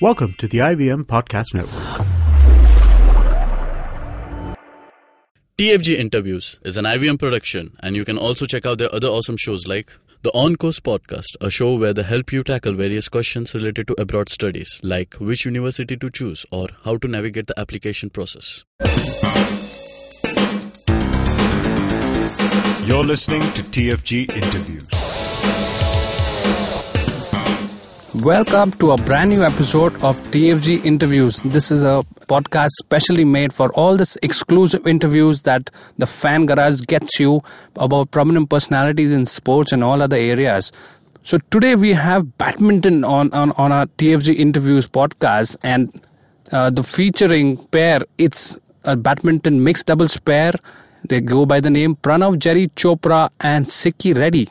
Welcome to the IVM Podcast Network. TFG Interviews is an IVM production, and you can also check out their other awesome shows like the On Course Podcast, a show where they help you tackle various questions related to abroad studies, like which university to choose or how to navigate the application process. You're listening to TFG Interviews. Welcome to a brand new episode of TFG Interviews. This is a podcast specially made for all this exclusive interviews that the Fan Garage gets you about prominent personalities in sports and all other areas. So today we have badminton on, on, on our TFG Interviews podcast and uh, the featuring pair, it's a badminton mixed doubles pair. They go by the name Pranaav Jerry Chopra and Sikki Reddy.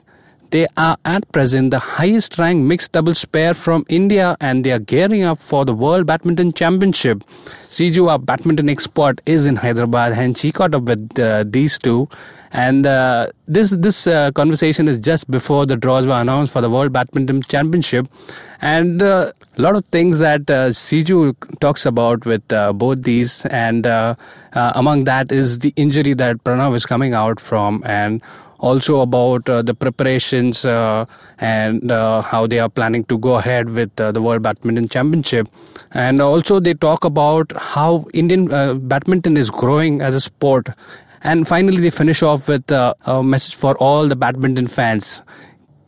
They are at present the highest ranked mixed doubles pair from India and they are gearing up for the World Badminton Championship. Siju, our badminton expert, is in Hyderabad and she caught up with uh, these two. And uh, this this uh, conversation is just before the draws were announced for the World Badminton Championship. And uh, a lot of things that uh, Siju talks about with uh, both these. And among that is the injury that Pranaav is coming out from. And also about uh, the preparations uh, and uh, how they are planning to go ahead with uh, the World Badminton Championship. And also, they talk about how Indian uh, badminton is growing as a sport. And finally, they finish off with uh, a message for all the badminton fans.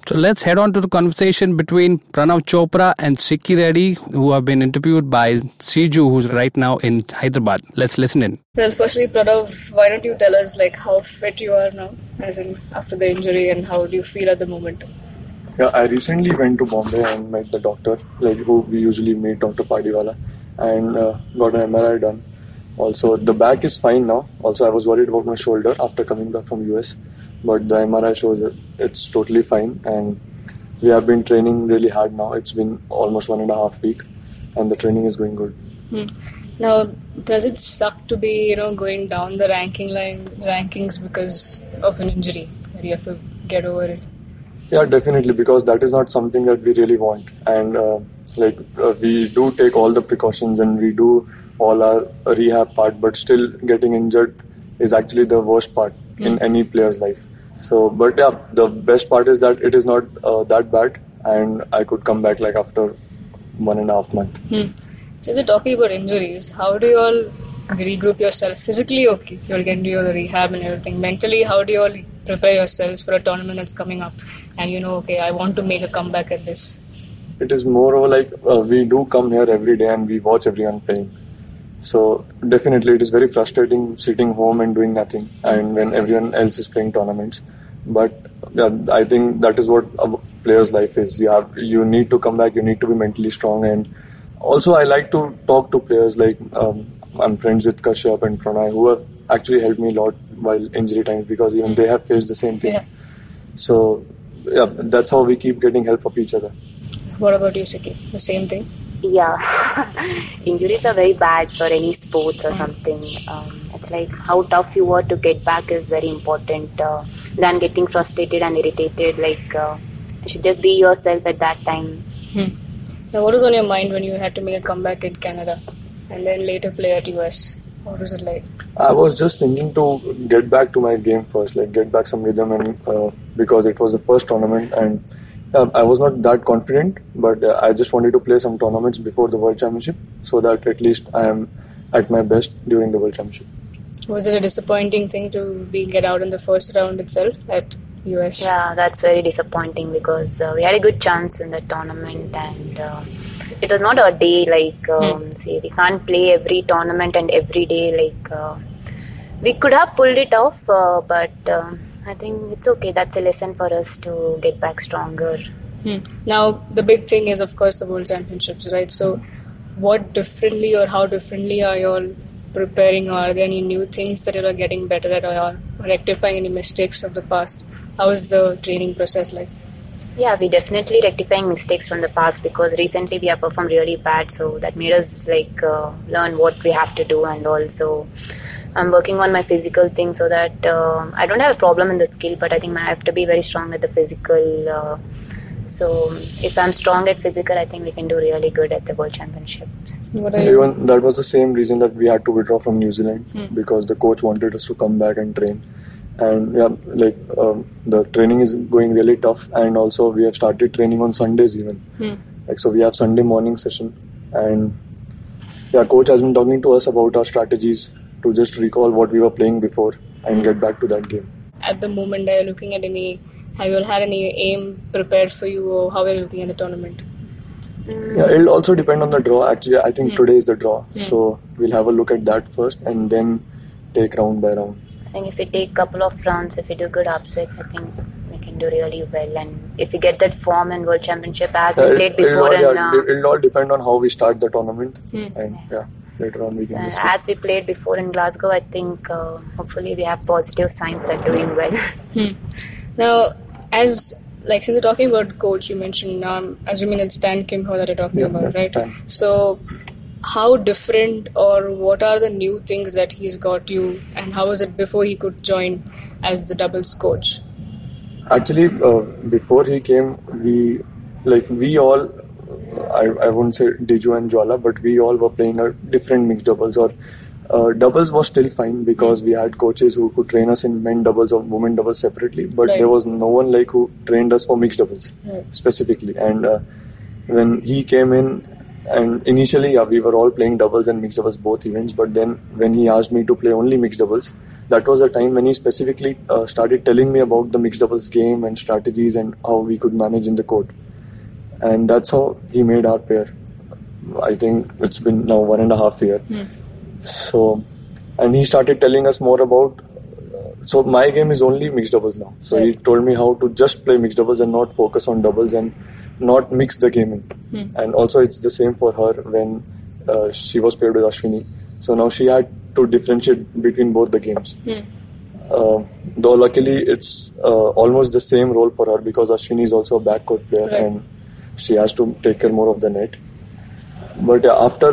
So let's head on to the conversation between Pranaav Chopra and Sikki Reddy, who have been interviewed by Siju, who's right now in Hyderabad. Let's listen in. Well, firstly, Pranaav, why don't you tell us like how fit you are now, as in after the injury, and how do you feel at the moment? Yeah, I recently went to Bombay and met the doctor, like who we usually meet, Dr. Pardiwala, and uh, got an MRI done. Also, the back is fine now. Also, I was worried about my shoulder after coming back from US, but the MRI shows it's totally fine, and we have been training really hard now. It's been almost one and a half week, and the training is going good. Hmm. Now, does it suck to be you know going down the ranking line rankings because of an injury? You have to get over it. Yeah, definitely, because that is not something that we really want, and uh, like uh, we do take all the precautions and we do all our rehab part, but still getting injured is actually the worst part in any player's life. So, but yeah, the best part is that it is not uh, that bad, and I could come back like after one and a half month. Hmm. Since you're talking about injuries, how do you all regroup yourself physically? Okay, you'll get into your rehab and everything. Mentally, how do you all prepare yourselves for a tournament that's coming up? And you know, okay, I want to make a comeback at this. It is more of like uh, we do come here every day and we watch everyone playing. So definitely, it is very frustrating sitting home and doing nothing, and when everyone else is playing tournaments. But yeah, I think that is what a player's life is. You have you need to come back. You need to be mentally strong, and also I like to talk to players. Like um, I'm friends with Kashyap and Pranay, who have actually helped me a lot while injury times because even they have faced the same thing. Yeah. So yeah, that's how we keep getting help of each other. What about you, Sikki? The same thing. Yeah, injuries are very bad for any sports or something. Um, it's like how tough you are to get back is very important uh, than getting frustrated and irritated. Like, uh, you should just be yourself at that time. Hmm. Now, what was on your mind when you had to make a comeback in Canada and then later play at US? What was it like? I was just thinking to get back to my game first, like get back some rhythm, and uh, because it was the first tournament, and uh, I was not that confident, but uh, I just wanted to play some tournaments before the World Championship, so that at least I am at my best during the World Championship. Was it a disappointing thing to be get out in the first round itself at US? Yeah, that's very disappointing because uh, we had a good chance in the tournament and uh, it was not a day like, um, say, we can't play every tournament and every day. Like, uh, we could have pulled it off, uh, but um I think it's okay. That's a lesson for us to get back stronger. Hmm. Now, the big thing is, of course, the World Championships, right? So, what differently or how differently are you all preparing? Or are there any new things that you are getting better at or rectifying any mistakes of the past? How is the training process like? Yeah, we definitely rectifying mistakes from the past because recently we have performed really bad, so that made us like uh, learn what we have to do, and also I'm working on my physical thing so that uh, I don't have a problem in the skill, but I think I have to be very strong at the physical uh, So if I'm strong at physical, I think we can do really good at the World Championship. What? Even that was the same reason that we had to withdraw from New Zealand because the coach wanted us to come back and train. And yeah, like um, the training is going really tough, and also we have started training on Sundays even. Hmm. Like so, we have Sunday morning session, and yeah, coach has been talking to us about our strategies to just recall what we were playing before and get back to that game. At the moment, are you looking at any? Have you all had any aim prepared for you, or how are you looking at the tournament? Yeah, it'll also depend on the draw. Actually, I think hmm. today is the draw, hmm. so we'll have a look at that first, and then take round by round. I think if we take couple of rounds, if we do good upsets, I think we can do really well. And if we get that form in World Championship as we Uh, played it'll, before, all, in, yeah, uh, it'll all depend on how we start the tournament, and yeah, later on we can. and just see. as we played before in Glasgow, I think uh, hopefully we have positive signs that we're doing well. Now, as like since you're talking about coach, you mentioned now I'm assuming it's Tan Kim Her that you're talking Yeah, about, yeah, right? Tan. So, how different or what are the new things that he's got you, and how was it before he could join as the doubles coach? Actually, uh, before he came, we like we all. I, I wouldn't say Diju and Jwala, but we all were playing a different mixed doubles or uh, doubles was still fine because we had coaches who could train us in men doubles or women doubles separately, but Right. there was no one like who trained us for mixed doubles Right. specifically. And uh, when he came in, and initially yeah, we were all playing doubles and mixed doubles both events, but then when he asked me to play only mixed doubles, that was the time when he specifically uh, started telling me about the mixed doubles game and strategies and how we could manage in the court. And that's how he made our pair. I think it's been now one and a half year. So, and he started telling us more about. So my game is only mixed doubles now. So he told me how to just play mixed doubles and not focus on doubles and not mix the game in. And also it's the same for her when uh, she was paired with Ashwini. So now she had to differentiate between both the games. Uh, though luckily it's uh, almost the same role for her because Ashwini is also a backcourt player Right. and she has to take care more of the net. But after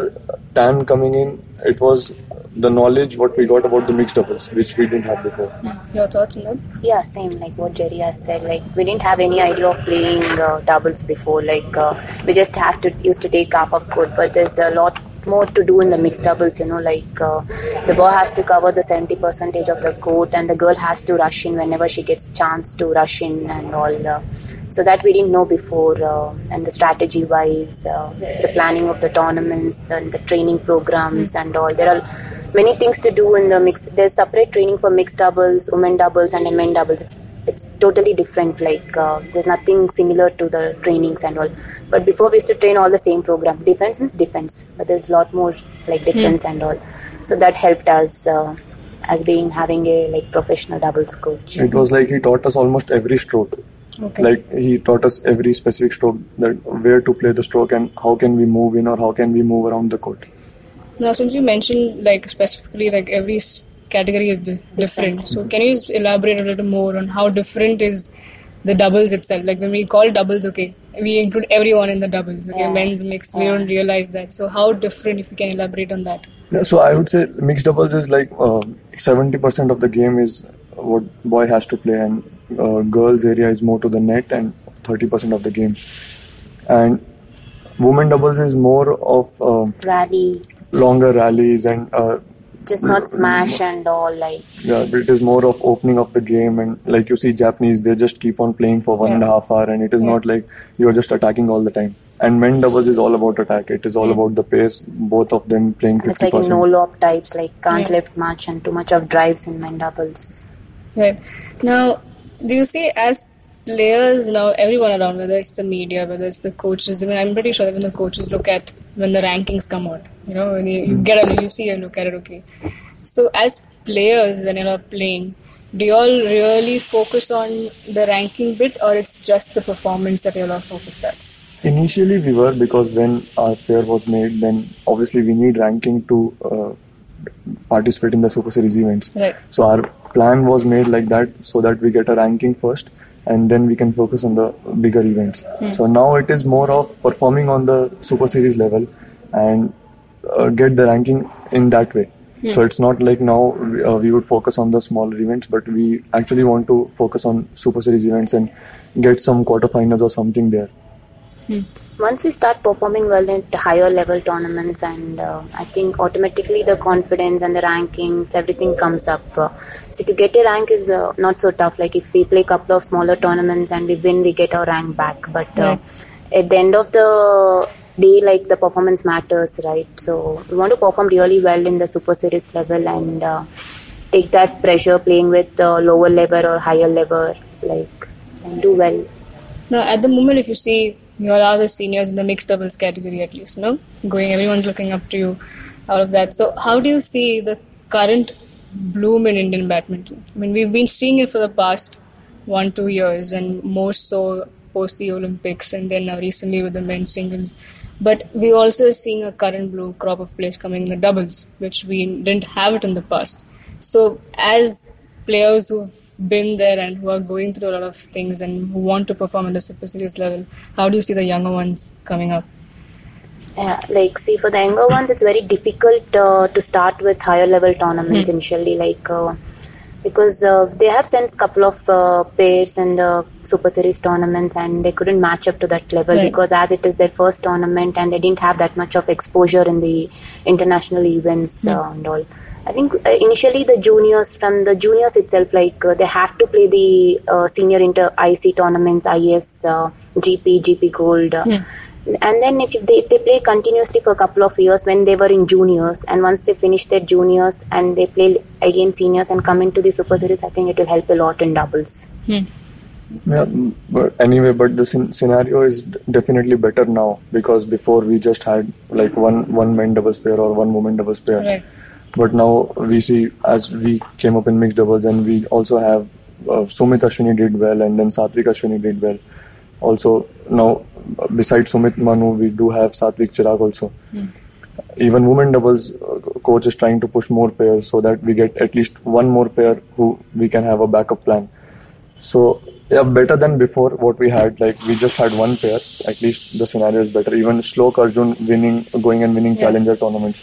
Tan coming in, it was the knowledge what we got about the mixed doubles, which we didn't have before. Your thoughts on? Yeah, same like what Jerry has said. Like we didn't have any idea of playing uh, doubles before. Like uh, we just have to used to take half of court, but there's a lot more to do in the mixed doubles. You know, like uh, the boy has to cover the seventy percentage of the court, and the girl has to rush in whenever she gets chance to rush in and all. Uh, so that we didn't know before, uh, and the strategy wise, uh, the planning of the tournaments, and the training programs, and all. There are many things to do in the mix. There's separate training for mixed doubles, women doubles, and men doubles. It's it's totally different. Like uh, there's nothing similar to the trainings and all. But before we used to train all the same program. Defense means defense, but there's a lot more like difference and all. So that helped us uh, as being having a like professional doubles coach. It was like he taught us almost every stroke. Okay. Like he taught us every specific stroke, that where to play the stroke and how can we move in or how can we move around the court. Now, since you mentioned like specifically like every category is di- different, so can you elaborate a little more on how different is the doubles itself? Like when we call doubles, okay, we include everyone in the doubles. Okay, Yeah. men's mix, we don't realize that. So how different? If you can elaborate on that. Yeah, so I would say mixed doubles is like seventy percent of the game is what boy has to play, and uh, girls area is more to the net, and thirty percent of the game. And women doubles is more of uh, Rally, longer rallies and uh, just not smash and all. Like yeah, but it is more of opening of the game and like you see Japanese, they just keep on playing for one and a half hour, and it is not like you are just attacking all the time. And men doubles is all about attack. It is all about the pace. Both of them playing it's fifty like no percent. lob types. Like can't Yeah. lift much and too much of drives in men doubles. Right. Now, do you see as players now, everyone around, whether it's the media, whether it's the coaches, I mean, I'm pretty sure that when the coaches look at when the rankings come out, you know, when you, you get a, you see a look at it, okay. So, as players, when you're playing, do you all really focus on the ranking bit, or it's just the performance that you're all focused at? Initially, we were because when our pair was made, then obviously we need ranking to uh, participate in the Super Series events. Right. So our plan was made like that so that we get a ranking first, and then we can focus on the bigger events. So now it is more of performing on the Super Series level and uh, get the ranking in that way. So it's not like now we, uh, we would focus on the smaller events, but we actually want to focus on Super Series events and get some quarterfinals or something there. Once we start performing well at higher level tournaments and uh, i think automatically the confidence and the rankings everything comes up uh, so to get a rank is uh, not so tough. Like if we play a couple of smaller tournaments and we win we get our rank back. But uh, at the end of the day like the performance matters right? So we want to perform really well in the super series level and uh, take that pressure playing with the lower level or higher level like and do well. Now, at the moment, if you see, you all are the seniors in the mixed doubles category at least, no? Going, everyone's looking up to you, out of that. So, how do you see the current bloom in Indian badminton? I mean, we've been seeing it for the past one, two years, and more so post the Olympics, and then now recently with the men's singles. But we're also seeing a current blue crop of players coming in the doubles, which we didn't have it in the past. So, as players who've been there and who are going through a lot of things and who want to perform at the Super Series level, how do you see the younger ones coming up? Yeah, like see for the younger ones, it's very difficult uh, to start with higher level tournaments initially, like uh, because uh, they have sent couple of uh, pairs in the Super Series tournaments and they couldn't match up to that level Right. because as it is their first tournament and they didn't have that much of exposure in the international events uh, and all. I think uh, initially the juniors from the juniors itself, like uh, they have to play the uh, senior inter IC tournaments, IS, uh, GP, GP Gold. Uh, and then if they, if they play continuously for a couple of years when they were in juniors and once they finish their juniors and they play again seniors and come into the super series i think it will help a lot in doubles hmm. Yeah, but anyway, but the scenario is definitely better now because before we just had like one one man doubles pair or one woman doubles pair. Right. But now we see as we came up in mixed doubles and we also have uh, Sumit Ashwini did well and then Satvik Ashwini did well. Also now besides Sumit Manu we do have Satvik Chirag also. Even women doubles uh, coach is trying to push more pairs so that we get at least one more pair who we can have a backup plan. So yeah, better than before what we had. Like we just had one pair. At least the scenario is better. Even Shlok Arjun winning, going and winning challenger tournaments.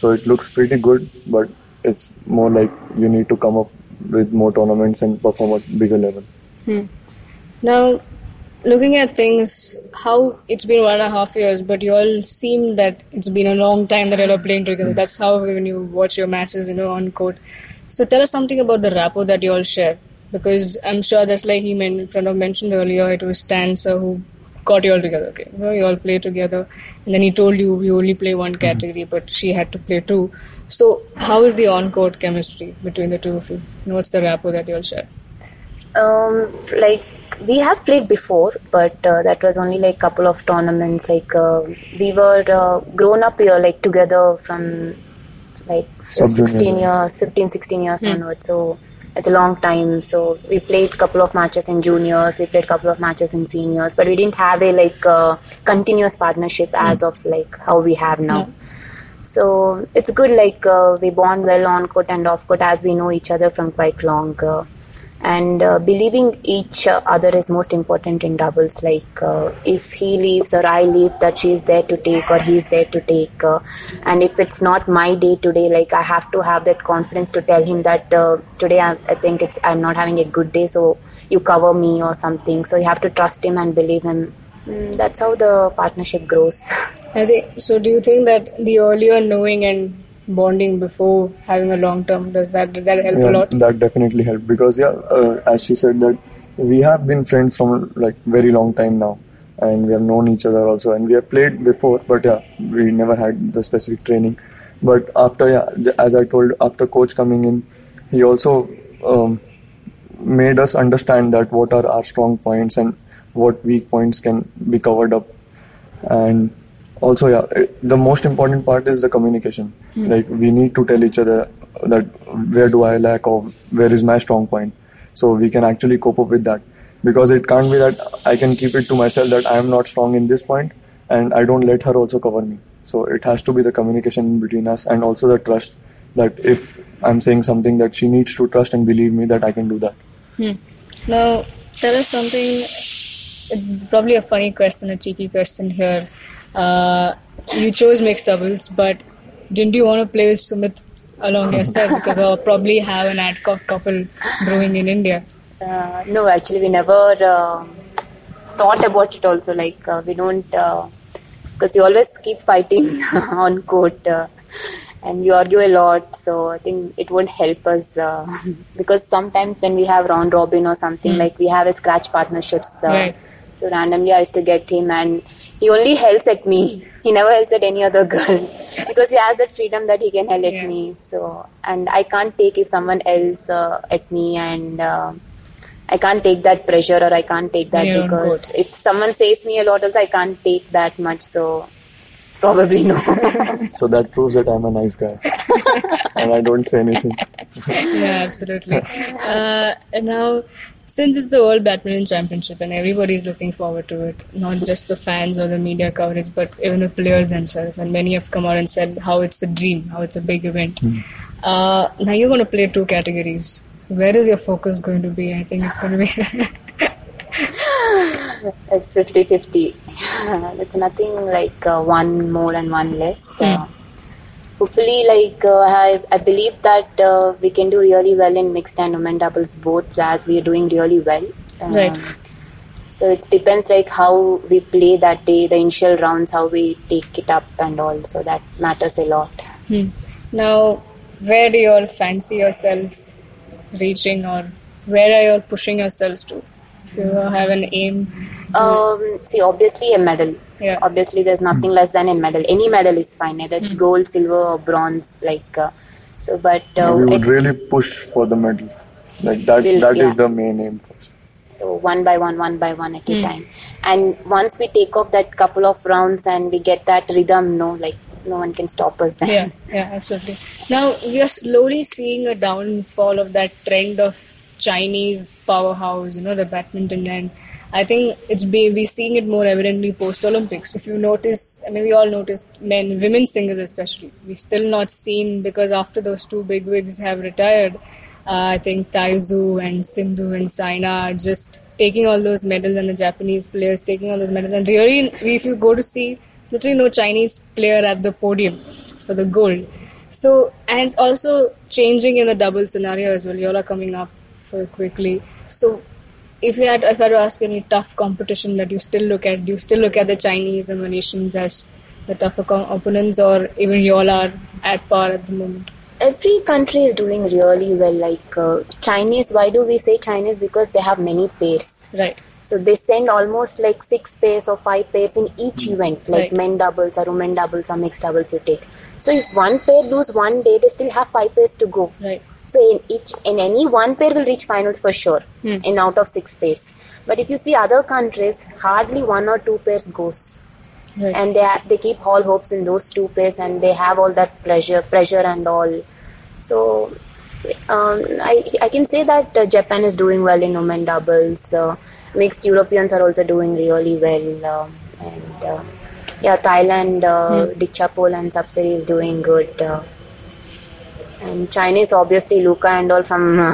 So it looks pretty good, but it's more like you need to come up with more tournaments and perform at bigger level. Hmm. Now, looking at things, how it's been one and a half years, but you all seem that it's been a long time that you all are playing together. Hmm. That's how when you watch your matches, you know, on court. So tell us something about the rapport that you all share, because I'm sure that's like he men- mentioned earlier. It was Stan sir who got you all together. Okay, you, know, you all play together, and then he told you you only play one hmm. category, but she had to play two. So how is the on-court chemistry between the two of you? And what's the rapport that you all share? Um like we have played before but uh, that was only like couple of tournaments. Like uh, we were uh, grown up here like together from like Sub-junior 16 years. 15 16 years onwards. So it's a long time. So we played couple of matches in juniors we played couple of matches in seniors but we didn't have a like uh, continuous partnership as of like how we have now. So it's good like uh, we bond well on court and off court as we know each other from quite long uh, and uh, believing each uh, other is most important in doubles like uh, if he leaves or i leave that she's there to take or he's there to take uh, and if it's not my day today like i have to have that confidence to tell him that uh, today I, I think it's i'm not having a good day so you cover me or something so you have to trust him and believe him mm, that's how the partnership grows I think so. Do you think that the earlier knowing and bonding before having a long term does that did that help a lot? that definitely helped because yeah, uh, as she said that we have been friends from like very long time now, and we have known each other also, and we have played before, but yeah, we never had the specific training. But after yeah, as I told, after coach coming in, he also um, made us understand that what are our strong points and what weak points can be covered up and also yeah eh, the most important part is the communication. Hmm. Like we need to tell each other that where do i lack or where is my strong point? So we can actually cope up with that. Because it can't be that i can keep it to myself that i am not strong in this point and i don't let her also cover me. So it has to be the communication between us and also the trust that if i'm saying something that she needs to trust and believe me that i can do that. Hmm. Now, tell us something. Probably a funny question, a cheeky question here. Uh, you chose mixed doubles, but didn't you want to play with Sumit along yourself because I'll probably have an Adcock couple brewing in India. Uh, no, actually, we never uh, thought about it. Also, like uh, we don't because you always keep fighting on court. Uh, and we argue a lot, so I think it won't help us uh, because sometimes when we have round robin or something Mm. like we have a scratch partnerships. Uh, Right. So randomly I used to get him, and he only helps at me. He never helps at any other girl because he has that freedom that he can help Yeah. at me. So and I can't take if someone else uh, at me and. Uh, I can't take that pressure or I can't take that Yeah, because court. if someone says me a lot also I can't take that much so probably no. So that proves that I'm a nice guy, and I don't say anything. yeah, absolutely. Uh, and now, since it's the World Badminton Championship and everybody's looking forward to it, not just the fans or the media coverage, but even the players themselves, and many have come out and said how it's a dream, how it's a big event. Uh, now you're going to play two categories. Where is your focus going to be? I think it's going to be. it's 50-50. It's nothing like uh, one more and one less. Uh, hopefully like uh, I, I believe that uh, we can do really well in mixed and women doubles both as we are doing really well. Um, Right. So it depends like how we play that day, the initial rounds, how we take it up and all. So that matters a lot. Hmm. Now, where do you all fancy yourselves reaching, or where are you all pushing yourselves to? Do you have an aim, Um, see, obviously a medal. Yeah. Obviously, there's nothing less than a medal. Any medal is fine, either it's gold, silver, or bronze. Like uh, so, but uh, we would really push for the medal. Like that. Will- That is yeah. the main aim. First. so one by one, one by one at a time. And once we take off that couple of rounds and we get that rhythm, no, like no one can stop us then. yeah, yeah, absolutely. Now we are slowly seeing a downfall of that trend of Chinese powerhouse, you know, the badminton, and I think it's be we seeing it more evidently post Olympics. If you notice, I mean, we all noticed men, women singers especially, we still not seen because after those two big wigs have retired. Uh, I think Tai Tzu and Sindhu and Saina just taking all those medals, and the Japanese players taking all those medals. And really, if you go to see, literally no Chinese player at the podium for the gold. So, and it's also changing in the double scenario as well. Yola coming up for quickly. So, if you had, if I had to ask you any tough competition that you still look at, do you still look at the Chinese and Malaysians as the tougher com- opponents, or even you all are at par at the moment? Every country is doing really well. Like uh, Chinese, why do we say Chinese? Because they have many pairs. Right. So they send almost like six pairs or five pairs in each event, like Right. men doubles or women doubles or mixed doubles you take. So if one pair lose one day, they still have five pairs to go. Right. So in each in any one pair will reach finals for sure Hmm. in out of six pairs. But if you see other countries, hardly one or two pairs goes. Right. And they they keep all hopes in those two pairs and they have all that pressure pressure and all. So um, I I can say that uh, Japan is doing well in women doubles. Uh, mixed Europeans are also doing really well, um, and uh, yeah, Thailand, uh, Dechapol and Sapsiree is doing good. And Chinese, obviously, Luca and all from uh,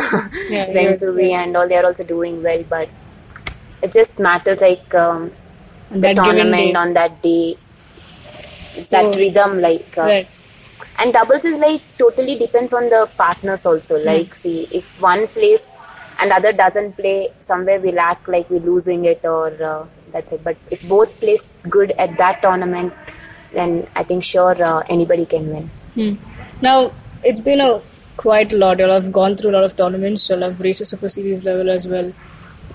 Yeah, yes, yeah. and all, they are also doing well. But it just matters like um, the that tournament on that day, that rhythm, like. Uh, Right. and doubles is like totally depends on the partners also Hmm. like see if one plays and other doesn't play somewhere we lack like we're losing it or uh, that's it but if both plays good at that tournament then i think sure uh, anybody can win Hmm. Now, it's been a quite a lot. Have gone through a lot of tournaments. Have reached a Super Series level as well.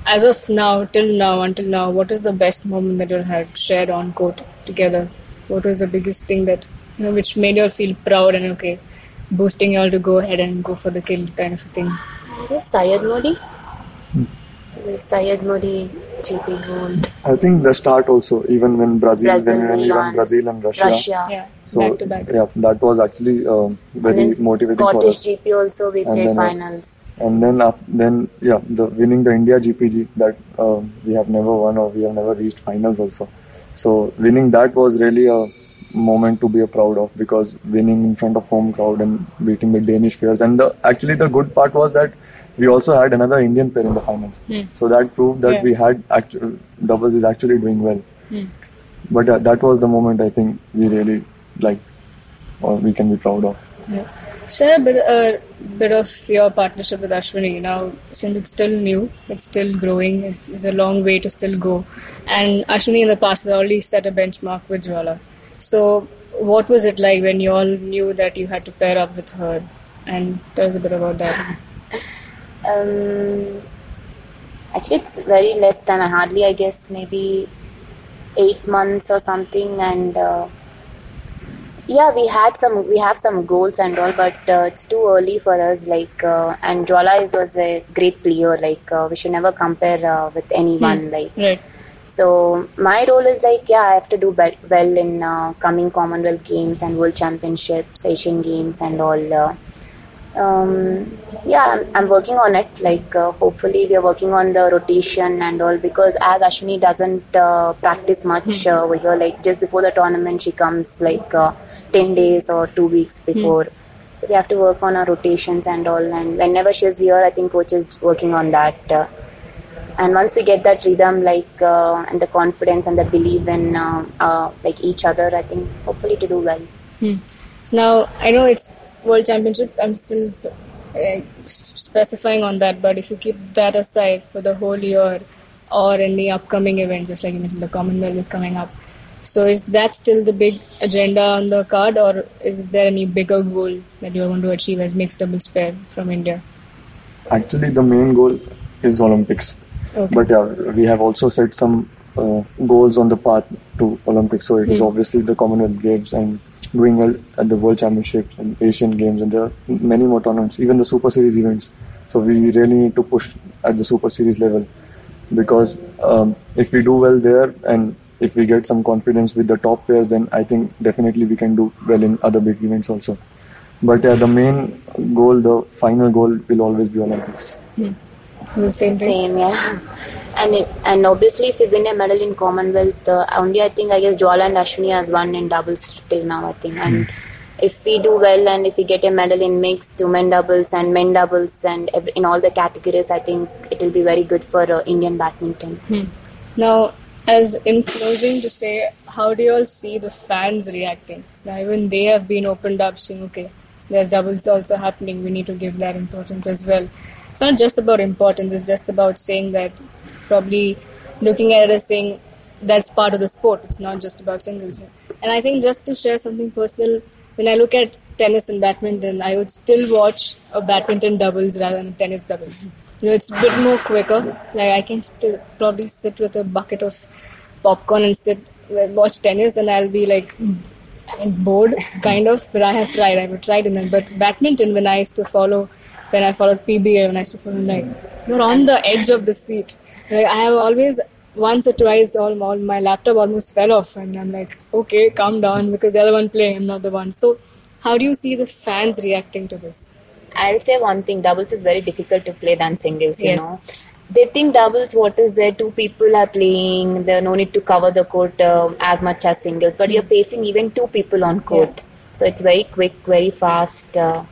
As of now, till now, until now, what is the best moment that you had shared on court together? What was the biggest thing that you know, which made you feel proud and okay, boosting you all to go ahead and go for the kill kind of a thing? Yes, Syed Modi the Syed Modi GP Gold I think the start also, even when Brazil, Brazil, when, when we won Brazil and Russia. Russia Yeah, So back to back. yeah, that was actually um, and very then motivating for Scottish us. GP also we And played then, uh, finals And then, af- then yeah, the winning the India GPG that um, we have never won or we have never reached finals also. So winning that was really a moment to be a proud of because winning in front of home crowd and beating the Danish players. And the actually the good part was that we also had another Indian pair in the finals. Hmm. So that proved that Yeah. we had actu- doubles is actually doing well. Hmm. But uh, that was the moment I think we really like or we can be proud of. Yeah. Share a bit, a bit of your partnership with Ashwini now, since it's still new, it's still growing, it's a long way to still go. And Ashwini in the past has already set a benchmark with Jwala. So, what was it like when you all knew that you had to pair up with her? And tell us a bit about that. Um, actually, it's very less time. I hardly, I guess, maybe eight months or something. And uh, yeah, we had some, we have some goals and all, but uh, it's too early for us. Like, uh, and Jwala is was a great player. Like, uh, we should never compare uh, with anyone. Like, Right. so my role is like, yeah, I have to do be- well in uh, coming Commonwealth Games and World Championships, Asian Games, and all. Uh, um, yeah, I'm, I'm working on it. Like, uh, hopefully, we are working on the rotation and all because as Ashwini doesn't uh, practice much uh, over here, like just before the tournament, she comes like uh, 10 days or two weeks before. So we have to work on our rotations and all. And whenever she's here, I think coach is working on that. Uh, and once we get that rhythm like uh, and the confidence and the belief in like each other i think hopefully to do well Now, I know it's World Championship, I'm still uh, specifying on that, but if you keep that aside for the whole year or any upcoming events, just like you mentioned, the Commonwealth is coming up. So, is that still the big agenda on the card, or is there any bigger goal that you want to achieve as mixed doubles pair from India? Actually, the main goal is Olympics. Okay. But yeah, we have also set some uh, goals on the path to Olympics. So it is obviously the Commonwealth Games and doing well at the World Championships and Asian Games, and there are many more tournaments, even the Super Series events. So we really need to push at the Super Series level because um, if we do well there and if we get some confidence with the top players, then I think definitely we can do well in other big events also. But yeah, the main goal, the final goal, will always be Olympics. The same same yeah. And it, and obviously if we win a medal in commonwealth uh, only i think i guess jwala and ashwini has won in doubles till now i think. And if we do well and if we get a medal in mixed women doubles and men doubles and ev- in all the categories i think it will be very good for uh, indian badminton. Now, as in closing, to say, how do you all see the fans reacting? Now, even they have been opened up, saying, okay, there's doubles also happening, we need to give that importance as well. It's not just about importance, it's just about saying that, probably looking at it as saying that's part of the sport, it's not just about singles. And I think just to share something personal, when I look at tennis and badminton, I would still watch a badminton doubles rather than tennis doubles. You know, it's a bit more quicker. Like I can still probably sit with a bucket of popcorn and sit watch tennis, and I'll be like bored, kind of. But I have tried. I've tried in that But badminton, when I used to follow, when I followed PBA, when I used to follow, like you're on the edge of the seat. Like, I have always once or twice, all, all my laptop almost fell off, and I'm like, okay, calm down, because the other one playing, I'm not the one. So, how do you see the fans reacting to this? I'll say one thing: doubles is very difficult to play than singles. You Yes. know, they think doubles. What is there? Two people are playing. There's no need to cover the court uh, as much as singles. But you're facing even two people on court, so it's very quick, very fast, uh,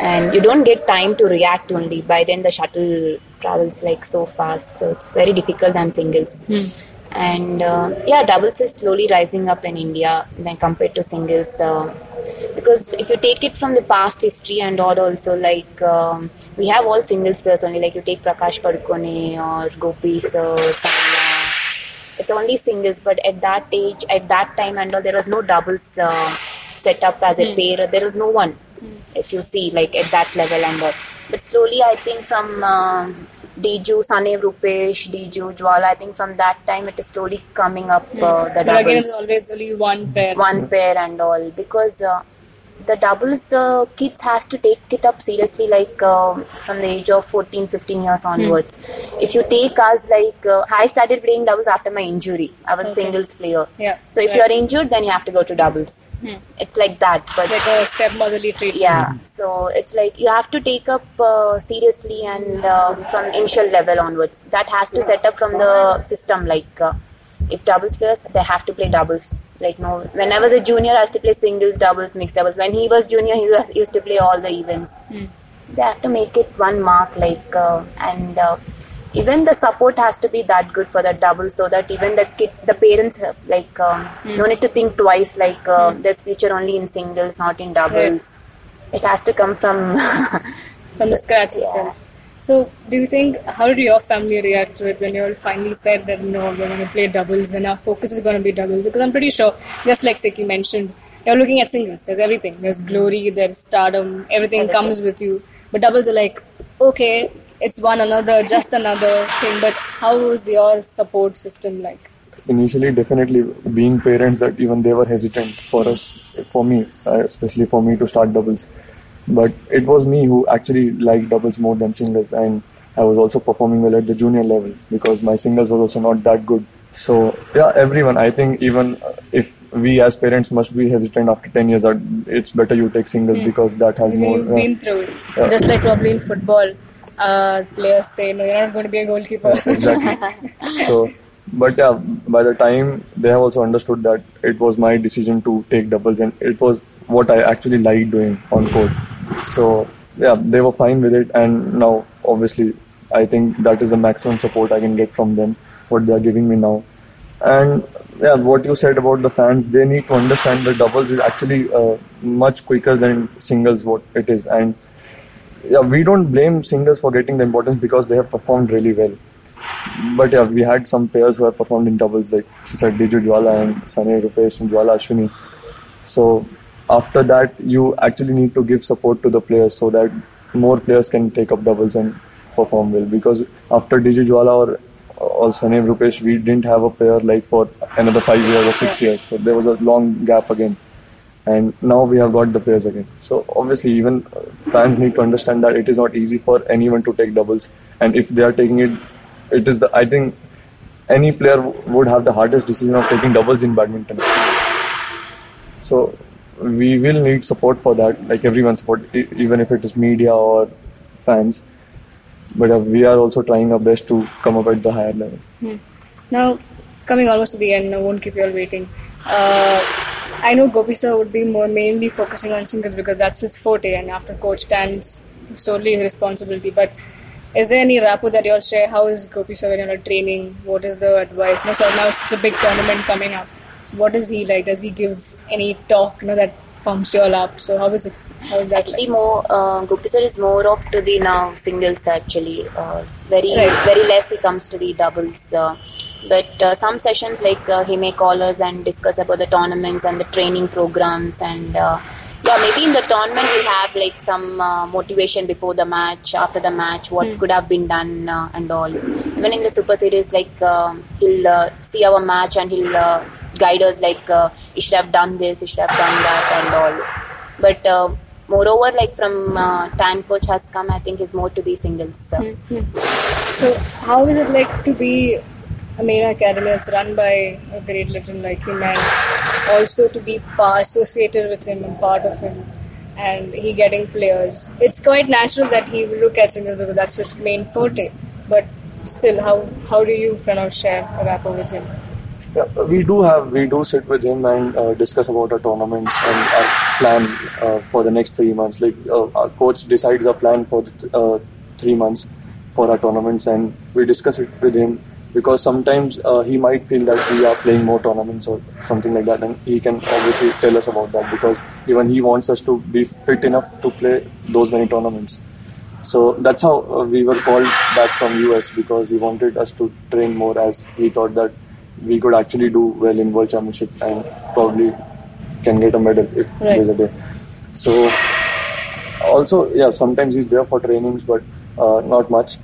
and you don't get time to react. Only by then the shuttle travels like so fast, so it's very difficult than singles. And uh, yeah, doubles is slowly rising up in India when compared to singles. Uh, because if you take it from the past history and all also like um, we have all singles players only like you take Prakash Padukone or Gopi sir, Saina. It's only singles, but at that age, at that time and all, there was no doubles uh, set up as a pair. There is no one. If you see, like at that level and all. But slowly, I think from uh, Diju, Sanave Rupesh, Diju, Jwala, I think from that time it is slowly coming up uh, the But again, it's always only one pair. one pair and all because uh, the doubles the kids has to take it up seriously like um, from the age of 14 15 years onwards. If you take us like uh, i started playing doubles after my injury. I was Okay. singles player. Yeah, so if right. you are injured then you have to go to doubles. It's like that but It's like a stepmotherly treatment. yeah so it's like you have to take up uh, seriously and uh, from initial level onwards. That has to set up from the system like uh, if doubles players they have to play doubles. Like no when i was a junior i used to play singles doubles mixed doubles. When he was junior he was, used to play all the events. They have to make it one mark like uh, and uh, even the support has to be that good for the double so that even the kid the parents uh, like um, no need to think twice like uh, there's future only in singles not in doubles. It has to come from from the scratch itself. So, do you think how did your family react to it when you all finally said that no, we're going to play doubles and our focus is going to be doubles? Because I'm pretty sure, just like Sikki mentioned, you're looking at singles. There's everything. There's glory. There's stardom. Everything comes with you. But doubles are like, okay, it's one another, just another thing. But how was your support system like? initially definitely being parents that even they were hesitant for us for me uh, especially for me to start doubles but it was me who actually liked doubles more than singles and i was also performing well at the junior level because my singles was also not that good so yeah everyone i think even if we as parents must be hesitant after 10 years it's better you take singles because that has more been through it. Yeah. Just like probably in football, uh, players say, no, you're not going to be a goalkeeper. exactly. so, but yeah, by the time they have also understood that it was my decision to take doubles and it was what I actually liked doing on court. So, yeah, they were fine with it. And now, obviously, I think that is the maximum support I can get from them, what they are giving me now. And yeah, what you said about the fans, they need to understand that doubles is actually uh, much quicker than singles, what it is. And yeah, we don't blame singles for getting the importance because they have performed really well. But yeah, we had some players who have performed in doubles, like she said, Diju Jwala and Sunny Rupesh and Jwala Ashwini. So after that, you actually need to give support to the players so that more players can take up doubles and perform well. Because after Diju Jwala or or Sunny Rupesh, we didn't have a player like for another five years or six years. So there was a long gap again and now we have got the players again. So obviously, even uh, fans need to understand that it is not easy for anyone to take doubles, and if they are taking it, it is the I think any player w- would have the hardest decision of taking doubles in badminton. So we will need support for that, like everyone's support, even if it is media or fans. But uh, we are also trying our best to come up at the higher level. Now, coming almost to the end, I won't keep you all waiting. Uh, I know Gopi sir would be more mainly focusing on singles because that's his forte, and after coach stands solely his responsibility. But is there any rapport that you all share? How is Gopi sir when you're training? What is the advice? No, so now it's a big tournament coming up. So what is he like? Does he give any talk? You know that pumps you all up. So how is it? How is that? Actually, more uh, Gopi sir is more of to the now singles. Actually, uh, very Right. very less he comes to the doubles. Uh, but uh, some sessions like uh, he may call us and discuss about the tournaments and the training programs and. Uh, yeah, maybe in the tournament we'll have like some uh, motivation before the match, after the match, what could have been done uh, and all. Even in the Super Series, like uh, he'll uh, see our match and he'll uh, guide us like uh, you should have done this, you should have done that and all. But uh, moreover, like from uh, Tan coach has come, I think is more to the singles. Uh, So how is it like to be a main academy that's run by a great legend like him and also to be associated with him and part of him and he getting players. It's quite natural that he will look at singles because that's his main forte. But still, how how do you of share a rapport with him? Yeah, we do have we do sit with him and uh, discuss about our tournaments and our plan uh, for the next three months. Like uh, our coach decides our plan for th- uh, three months for our tournaments, and we discuss it with him because sometimes uh, he might feel that we are playing more tournaments or something like that, and he can obviously tell us about that because even he wants us to be fit enough to play those many tournaments. So that's how uh, we were called back from US because he wanted us to train more as he thought that we could actually do well in World Championship and probably can get a medal if Right. there's a day. So also, yeah, sometimes he's there for trainings, but uh, not much.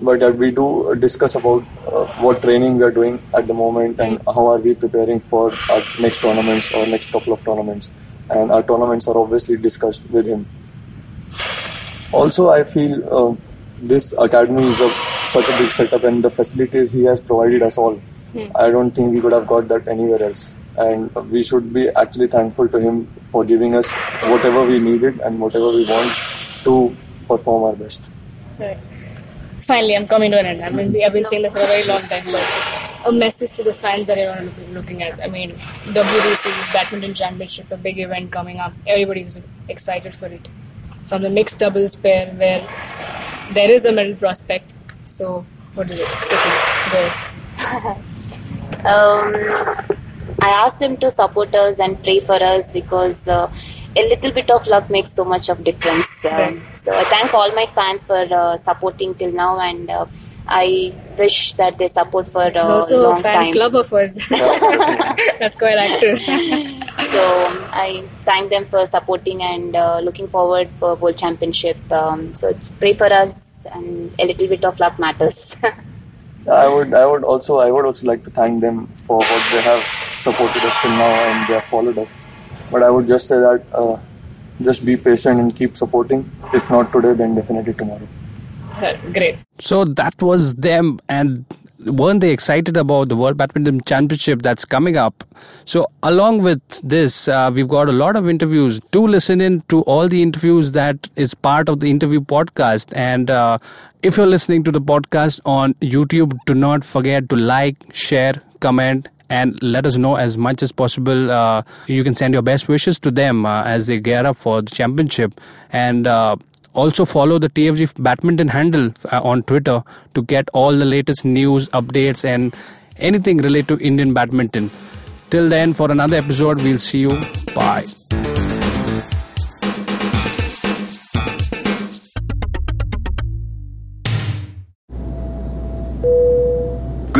But uh, we do discuss about uh, what training we are doing at the moment and how are we preparing for our next tournaments or next couple of tournaments. And our tournaments are obviously discussed with him. Also, I feel uh, this academy is a, such a big setup, and the facilities he has provided us all. Hmm. I don't think we could have got that anywhere else. And we should be actually thankful to him for giving us whatever we needed and whatever we want to perform our best. Right. Finally, I'm coming to an end. I mean, I've been saying this for a very long time, but a message to the fans that you're looking, looking at. I mean, WBC Badminton Championship, a big event coming up. Everybody's excited for it. From the mixed doubles pair, where there is a medal prospect. So, what is it? Siti, go. um, I asked them to support us and pray for us because uh, a little bit of luck makes so much of difference. Um, Right. So I thank all my fans for uh, supporting till now, and uh, I wish that they support for a also long a fan time. club of us. That's quite active. So I thank them for supporting and uh, looking forward for World Championship. Um, so pray for us, and a little bit of luck matters. I would I would also I would also like to thank them for what they have supported us till now and they have followed us. But I would just say that uh, just be patient and keep supporting. If not today, then definitely tomorrow. Great. So that was them, and weren't they excited about the World Badminton Championship that's coming up? So, along with this, uh, we've got a lot of interviews. Do listen in to all the interviews that is part of the interview podcast. And uh, if you're listening to the podcast on YouTube, do not forget to like, share, comment, and let us know as much as possible. Uh, you can send your best wishes to them uh, as they gear up for the championship. And uh, also follow the TFG badminton handle uh, on Twitter to get all the latest news, updates, and anything related to Indian badminton. Till then, for another episode, we'll see you. Bye.